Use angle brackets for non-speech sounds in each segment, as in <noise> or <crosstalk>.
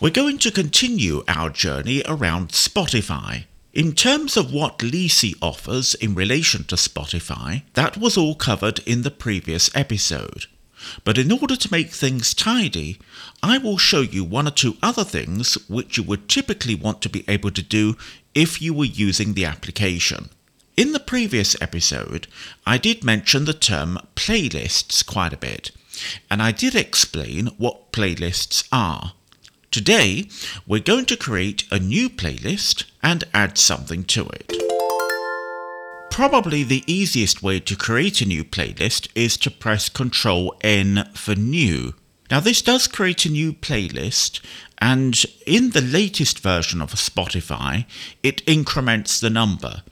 We're going to continue our journey around Spotify. In terms of what Leasey offers in relation to Spotify, that was all covered in the previous episode. But in order to make things tidy, I will show you one or two other things which you would typically want to be able to do if you were using the application. In the previous episode, I did mention the term playlists quite a bit, and I did explain what playlists are. Today, we're going to create a new playlist and add something to it. Probably the easiest way to create a new playlist is to press Ctrl N for new. Now, this does create a new playlist, and in the latest version of Spotify, it increments the number.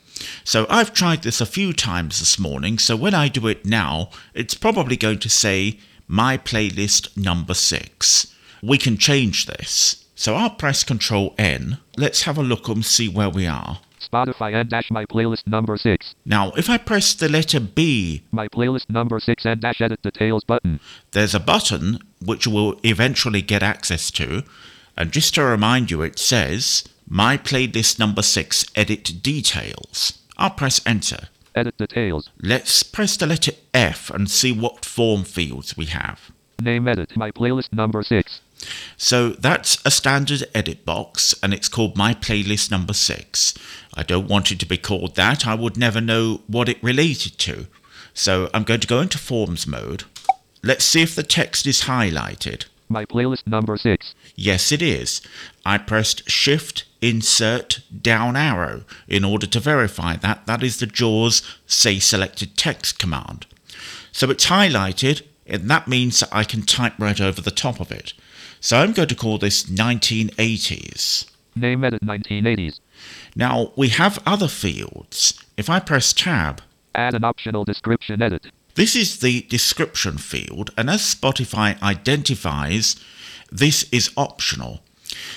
So I've tried this a few times this morning, so when I do it now, it's probably going to say my playlist number six we can change this. So I'll press Control N. Let's have a look and see where we are. Spotify and dash my playlist number six. Now, if I press the letter B, My playlist number six and dash edit details button. there's a button which we'll eventually get access to. And just to remind you, it says My playlist number six edit details. I'll press enter. Edit details. Let's press the letter F and see what form fields we have. Name edit my playlist number six. So that's a standard edit box and it's called My Playlist Number 6. I don't want it to be called that, I would never know what it related to. So I'm going to go into Forms mode. Let's see if the text is highlighted. My playlist number six. Yes, it is. I pressed Shift, Insert, Down arrow in order to verify that. That is the JAWS Say Selected Text command. So it's highlighted, and that means that I can type right over the top of it. So I'm going to call this 1980s. Name edit 1980s. Now we have other fields. If I press Tab, Add an optional description edit. this is the description field, and as Spotify identifies, this is optional.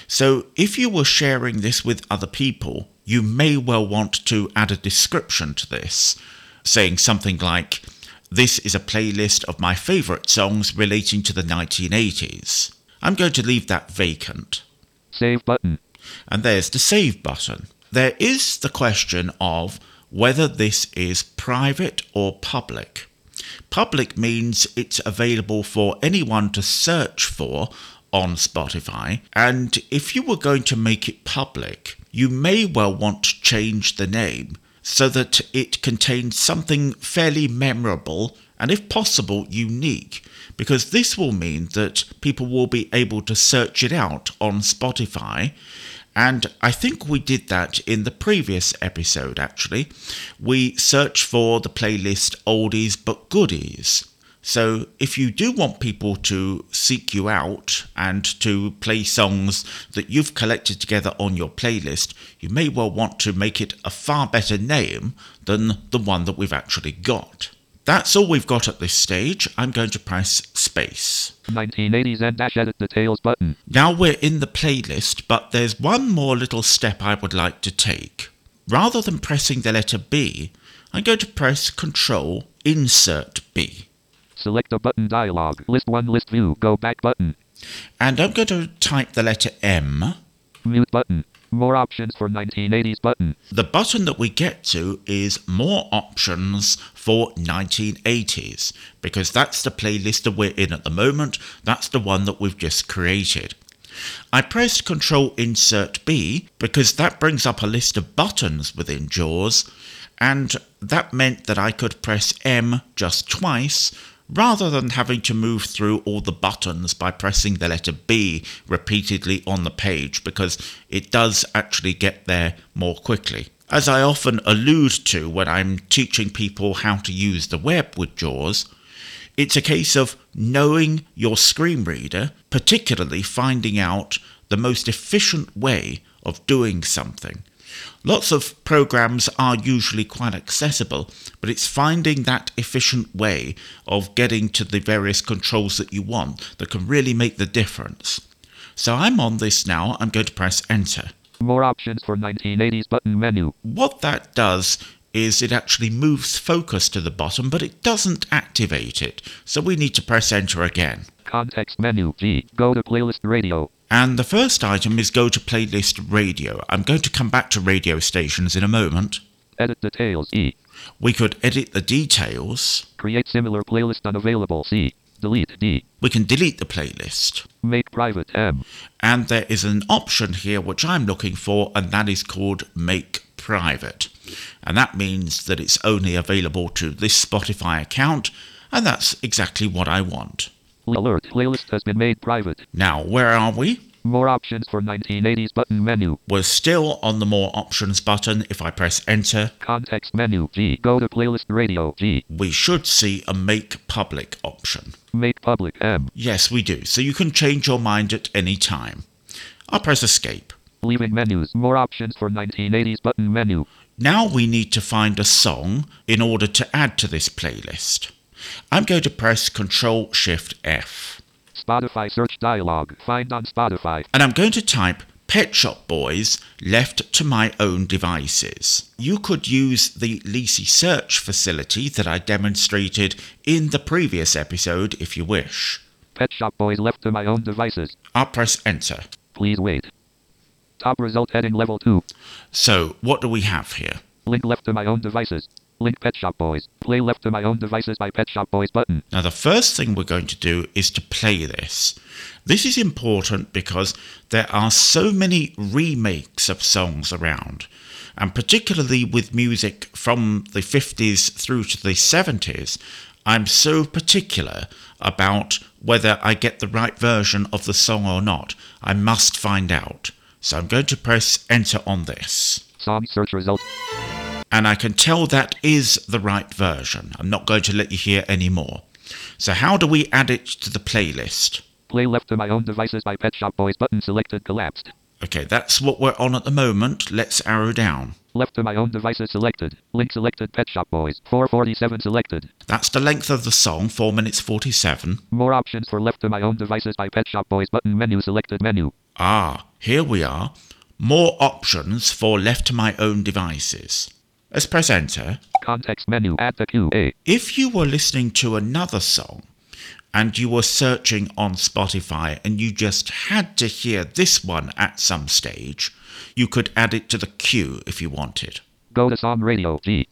So if you were sharing this with other people, you may well want to add a description to this, saying something like, This is a playlist of my favourite songs relating to the 1980s. I'm going to leave that vacant. Save button. And there's the save button. There is the question of whether this is private or public. Public means it's available for anyone to search for on Spotify, and if you were going to make it public, you may well want to change the name so that it contains something fairly memorable and, if possible, unique, because this will mean that people will be able to search it out on Spotify. And I think we did that in the previous episode, actually. We searched for the playlist Oldies but Goodies. So if you do want people to seek you out and to play songs that you've collected together on your playlist, you may well want to make it a far better name than the one that we've actually got. That's all we've got at this stage. I'm going to press space. 1980s and dash edit details button. Now we're in the playlist, but there's one more little step I would like to take. Rather than pressing the letter B, I'm going to press Control Insert B. Select a button dialog. List 1 list view. Go back button. And I'm going to type the letter M. Mute button. More options for 1980s button. The button that we get to is More Options for 1980s, because that's the playlist that we're in at the moment. That's the one that we've just created. I pressed Control Insert B because that brings up a list of buttons within JAWS, and that meant that I could press M just twice rather than having to move through all the buttons by pressing the letter B repeatedly on the page because it does actually get there more quickly. As I often allude to when I'm teaching people how to use the web with JAWS, it's a case of knowing your screen reader, particularly finding out the most efficient way of doing something. Lots of programs are usually quite accessible, but it's finding that efficient way of getting to the various controls that you want that can really make the difference. So I'm on this now, I'm going to press enter. More options for 1980s button menu. What that does is it actually moves focus to the bottom, but it doesn't activate it. So we need to press enter again. Context menu. G. Go to playlist radio. And the first item is go to playlist radio. I'm going to come back to radio stations in a moment. Edit details E. We could edit the details. Create similar playlist unavailable C. Delete D. We can delete the playlist. Make private M. And there is an option here which I'm looking for, and that is called Make Private. And that means that it's only available to this Spotify account, and that's exactly what I want. Alert. Playlist has been made private. Now, where are we? More options for 1980s button menu. We're still on the More Options button. If I press Enter, Context menu G. Go to playlist radio G. we should see a Make Public option. Make public M. Yes, we do. So you can change your mind at any time. I'll press Escape. Leaving menus. More options for 1980s button menu. Now we need to find a song in order to add to this playlist. I'm going to press Control Shift F Spotify search dialog. Find on Spotify. and I'm going to type Pet Shop Boys left to my own devices. You could use the Leasey search facility that I demonstrated in the previous episode if you wish. Pet Shop Boys left to my own devices. I'll press Enter. Please wait. Top result heading level 2. So, what do we have here? Link left to my own devices. Link Pet Shop Boys. Play left to my own devices by Pet Shop Boys button. Now, the first thing we're going to do is to play this. This is important because there are so many remakes of songs around, and particularly with music from the 50s through to the 70s, I'm so particular about whether I get the right version of the song or not. I must find out. So I'm going to press enter on this Song search result. And I can tell that is the right version. I'm not going to let you hear any more. So, how do we add it to the playlist? Play left to my own devices by Pet Shop Boys button selected collapsed. Okay, that's what we're on at the moment. Let's arrow down. Left to my own devices selected. Link selected Pet Shop Boys. 447 selected. That's the length of the song, 4 minutes 47. More options for left to my own devices by Pet Shop Boys button menu selected menu. Ah, here we are. More options for left to my own devices. Let's press enter. Context menu add to queue A. If you were listening to another song and you were searching on Spotify and you just had to hear this one at some stage, you could add it to the queue if you wanted. Go to song radio G.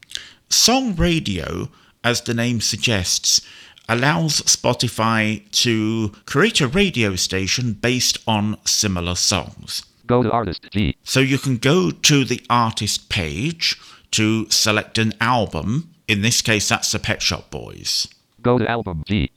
Song radio, as the name suggests, allows Spotify to create a radio station based on similar songs. Go to artist G. So you can go to the artist page to select an album. In this case, that's the Pet Shop Boys. Go to album G.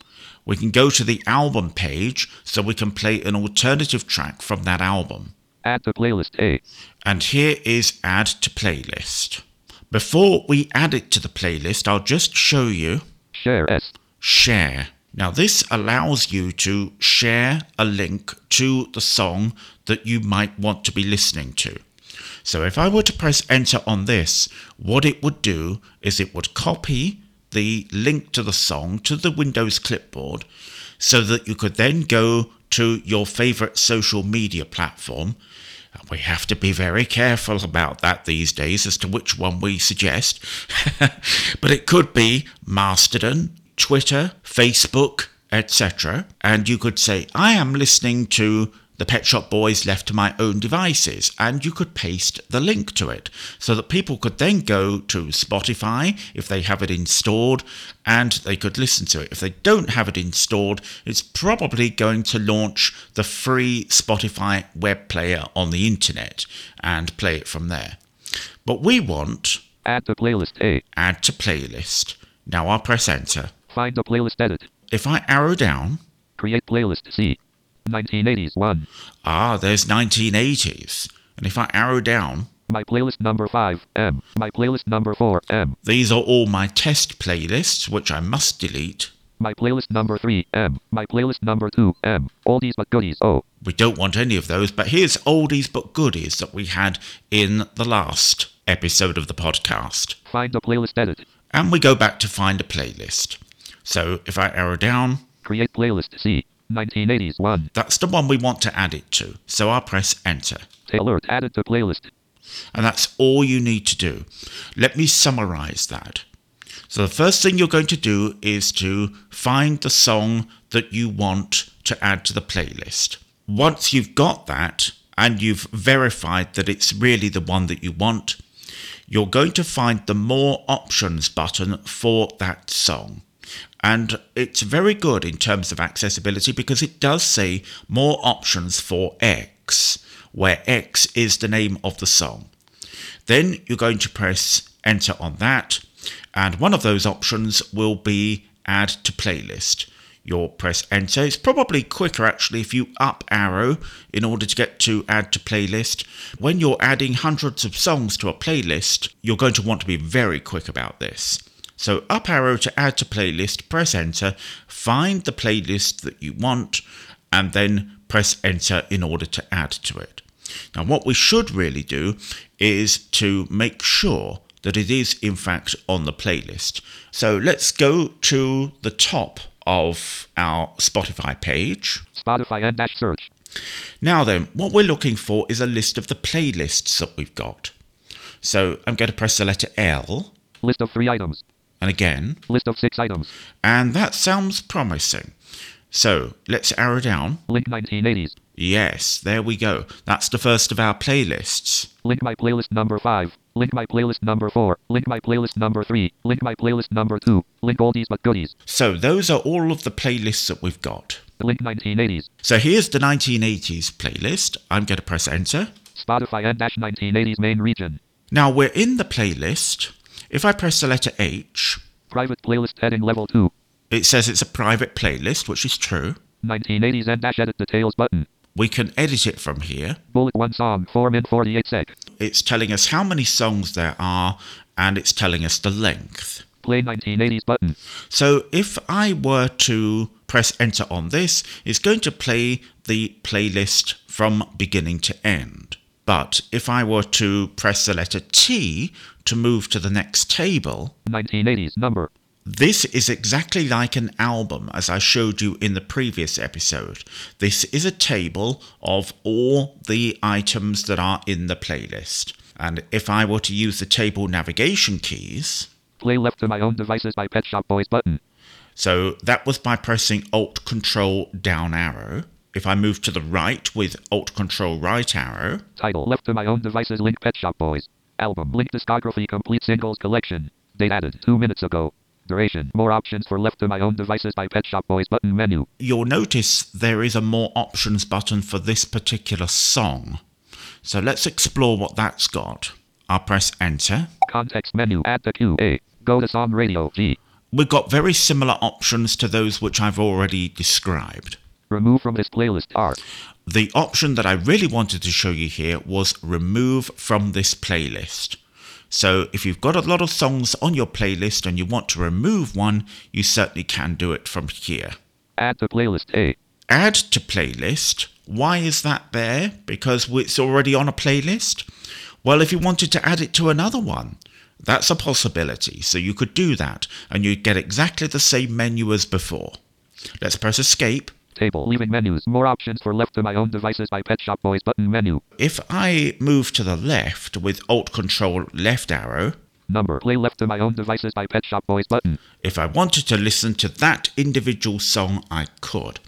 We can go to the album page so we can play an alternative track from that album. Add to playlist A. And here is Add to Playlist. Before we add it to the playlist, I'll just show you Share S. Share. Now, this allows you to share a link to the song that you might want to be listening to. So, if I were to press enter on this, what it would do is it would copy the link to the song to the Windows clipboard so that you could then go to your favorite social media platform. We have to be very careful about that these days as to which one we suggest. <laughs> but it could be Mastodon, Twitter, Facebook, etc. And you could say, I am listening to the Pet Shop Boys left to my own devices, and you could paste the link to it so that people could then go to Spotify if they have it installed and they could listen to it. If they don't have it installed, it's probably going to launch the free Spotify web player on the internet and play it from there. But we want Add to playlist A. add to playlist. Now I'll press enter. Find the playlist edit. If I arrow down, Create playlist C. 1980s 1. ah, there's 1980s. And if I arrow down, My playlist number 5 M. My playlist number 4 M. these are all my test playlists, which I must delete. My playlist number 3 M. My playlist number 2 M. Oldies but goodies O. We don't want any of those, but here's oldies but goodies that we had in the last episode of the podcast. Find the playlist edit. And we go back to find a playlist. So if I arrow down, Create playlist C. 1980s 1. that's the one we want to add it to. So I'll press enter. Alert added to playlist. And that's all you need to do. Let me summarize that. So, the first thing you're going to do is to find the song that you want to add to the playlist. once you've got that and you've verified that it's really the one that you want, you're going to find the More Options button for that song. And it's very good in terms of accessibility because it does say More Options for X, where X is the name of the song. Then you're going to press Enter on that, and one of those options will be Add to Playlist you'll press enter. It's probably quicker actually if you up arrow in order to get to add to playlist. When you're adding hundreds of songs to a playlist, you're going to want to be very quick about this. So up arrow to add to playlist, press enter, find the playlist that you want, and then press enter in order to add to it. Now, what we should really do is to make sure that it is in fact on the playlist. So let's go to the top of our Spotify page. Spotify and dash search. Now then, what we're looking for is a list of the playlists that we've got. So I'm going to press the letter L. List of three items. And again. List of six items. And that sounds promising. So let's arrow down. Link 1980s. Yes, there we go. That's the first of our playlists. Link my playlist number 5. Link my playlist number 4. Link my playlist number 3. Link my playlist number 2. Link oldies but goodies. So those are all of the playlists that we've got. Link 1980s. So here's the 1980s playlist. I'm going to press enter. Spotify and dash 1980s main region. Now we're in the playlist. If I press the letter H. Private playlist heading level 2. It says it's a private playlist, which is true. 1980s and dash edit details button. We can edit it from here. Bullet 1 song, 4 min 48 sec. It's telling us how many songs there are and it's telling us the length. Play 1980s button. So if I were to press enter on this, it's going to play the playlist from beginning to end. But if I were to press the letter T to move to the next table, 1980s number this is exactly like an album, as I showed you in the previous episode. This is a table of all the items that are in the playlist. And if I were to use the table navigation keys. Play left to my own devices by Pet Shop Boys button. So that was by pressing Alt Control down arrow. If I move to the right with Alt Control right arrow. Title left to my own devices link Pet Shop Boys. Album link discography complete singles collection. Date added two minutes ago. Duration. More options for left to my own devices by Pet Shop Boys button menu. You'll notice there is a more options button for this particular song. So let's explore what that's got. I'll press enter. Context menu. Add the Q A. Go to song radio. G. We've got very similar options to those which I've already described. Remove from this playlist R. The option that I really wanted to show you here was remove from this playlist. So if you've got a lot of songs on your playlist and you want to remove one, you certainly can do it from here. Add to playlist A. Add to playlist. Why is that there? Because it's already on a playlist? Well, if you wanted to add it to another one, that's a possibility. So you could do that and you'd get exactly the same menu as before. Let's press escape. Table leaving menus. More options for left to my own devices by Pet Shop Boys button menu. If I move to the left with Alt Control left arrow. Number play left to my own devices by Pet Shop Boys button. If I wanted to listen to that individual song, I could.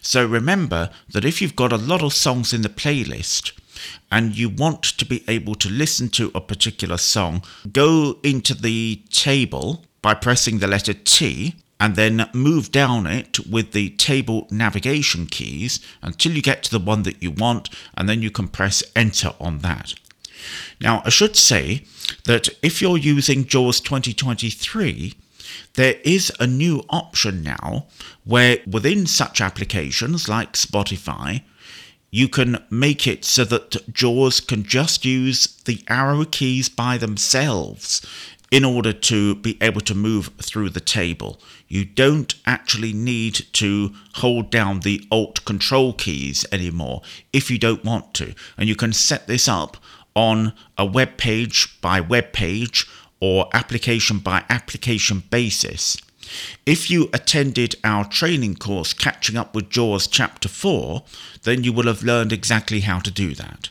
So remember that if you've got a lot of songs in the playlist, and you want to be able to listen to a particular song, go into the table by pressing the letter T and then move down it with the table navigation keys until you get to the one that you want, and then you can press enter on that. Now, I should say that if you're using JAWS 2023, there is a new option now where within such applications like Spotify, you can make it so that JAWS can just use the arrow keys by themselves in order to be able to move through the table. You don't actually need to hold down the Alt Control keys anymore if you don't want to. And you can set this up on a web page by web page or application by application basis. If you attended our training course Catching Up with JAWS Chapter 4, then you will have learned exactly how to do that.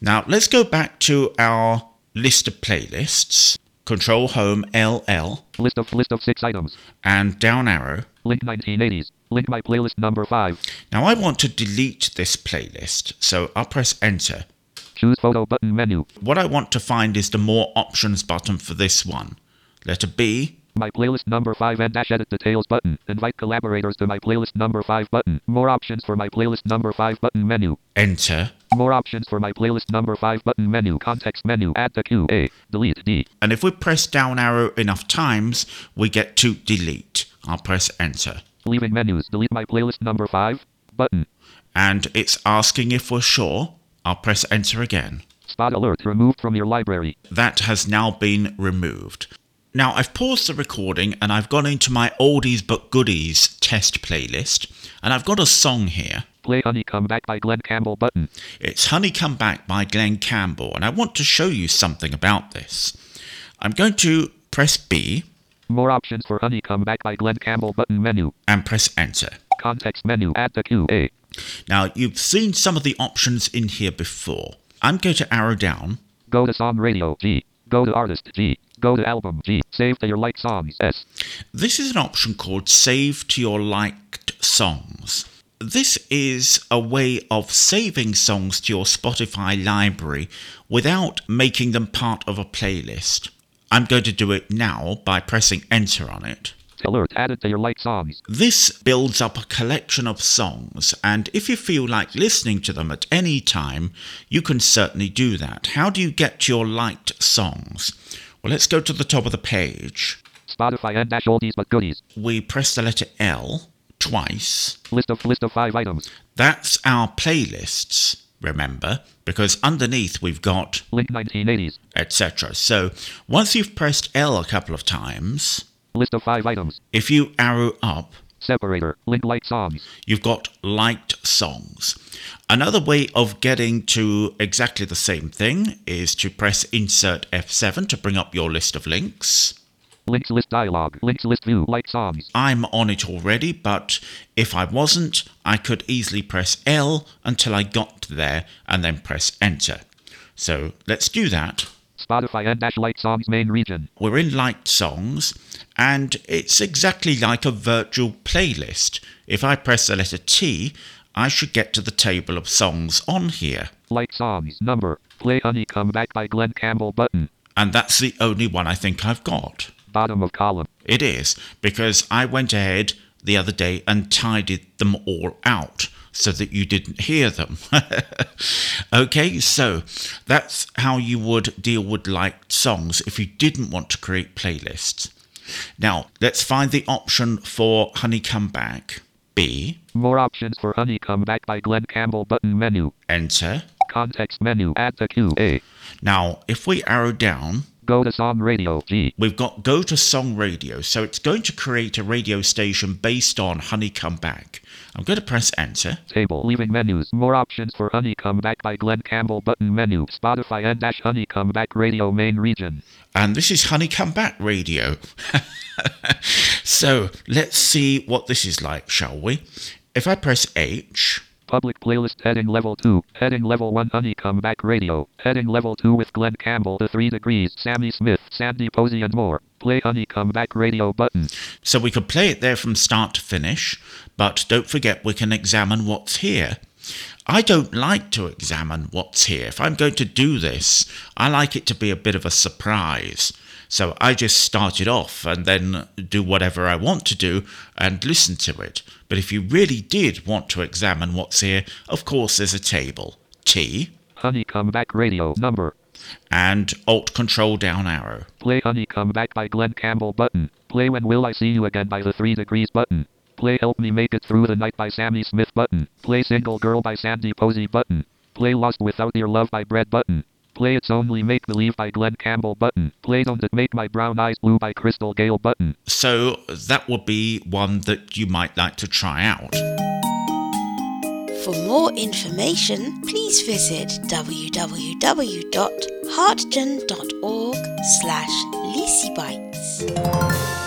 Now let's go back to our list of playlists Control Home LL. List of list of six items. And down arrow. Link 1980s. Link my playlist number 5. Now I want to delete this playlist, so I'll press enter. Choose photo button menu. What I want to find is the more options button for this one. Letter B, My playlist number 5 and dash edit details button. Invite collaborators to my playlist number 5 button. More options for my playlist number 5 button menu. enter. More options for my playlist number 5 button menu. Context menu. Add to queue. A. Delete. D. And if we press down arrow enough times, we get to delete. I'll press enter. Leaving menus. Delete my playlist number 5 button. And it's asking if we're sure. I'll press enter again. Spot alert removed from your library. That has now been removed. Now I've paused the recording and I've gone into my oldies but goodies test playlist and I've got a song here. Play Honey Come Back by Glen Campbell button. It's Honey Come Back by Glen Campbell and I want to show you something about this. I'm going to press B More options for Honey Come Back by Glen Campbell button menu. and press enter. Context menu. at the QA. Now you've seen some of the options in here before. I'm going to arrow down Go to song radio. G. Go to artist. G. Go to album. G. Save to your liked songs. S. This is an option called Save to Your Liked Songs. This is a way of saving songs to your Spotify library without making them part of a playlist. I'm going to do it now by pressing enter on it. Alert added to your liked songs. This builds up a collection of songs, and if you feel like listening to them at any time, you can certainly do that. How do you get to your liked songs? Well, let's go to the top of the page. Spotify and dash oldies but goodies. We press the letter L twice. List of list of five items. That's our playlists, remember, because underneath we've got Link 1980s. etc. So once you've pressed L a couple of times, List of five items. if you arrow up, Separator. Link liked songs. you've got liked songs. Another way of getting to exactly the same thing is to press Insert F7 to bring up your list of links. Links list dialog. Links list view. Liked songs. I'm on it already, but if I wasn't, I could easily press L until I got there and then press Enter. So let's do that. Spotify and dash liked songs main region. We're in liked songs, and it's exactly like a virtual playlist. If I press the letter T, I should get to the table of songs on here. Liked songs. Number. Play Honey Come Back by Glen Campbell button. And that's the only one I think I've got. Bottom of column. It is, because I went ahead the other day and tidied them all out so that you didn't hear them. <laughs> okay, so that's how you would deal with liked songs if you didn't want to create playlists. Now, let's find the option for Honey Come Back. B, More options for Honey Come Back by Glen Campbell button menu. enter. Context menu. Add the queue. A. Now, if we arrow down, Go to song radio. G. we've got Go to Song Radio. So it's going to create a radio station based on Honey Come Back. I'm going to press enter. Table. Leaving menus. More options for Honey Come Back by Glen Campbell button menu. Spotify and dash Honey Come Back radio main region. And this is Honey Come Back Radio. <laughs> so let's see what this is like, shall we? If I press H, Public playlist heading level 2. Heading level 1 Honey Come Back Radio. Heading level 2 with Glen Campbell The 3 degrees. Sammi Smith, Sandy Posey and more. Play Honey Come Back Radio button. so we could play it there from start to finish, but don't forget we can examine what's here. I don't like to examine what's here. If I'm going to do this, I like it to be a bit of a surprise. So I just start it off and then do whatever I want to do and listen to it. But if you really did want to examine what's here, of course there's a table. T Honey Come Back Radio number. and Alt Control down arrow. Play Honey Come Back by Glen Campbell button. Play When Will I See You Again by the 3 Degrees button. Play Help Me Make It Through the Night by Sammi Smith button. Play Single Girl by Sandy Posey button. Play Lost Without Your Love by Bread button. Play It's Only Make Believe by Glen Campbell button. Play Don't It Make My Brown Eyes Blue by Crystal Gayle button. So that would be one that you might like to try out. For more information, please visit www.hartgen.org slash Bytes.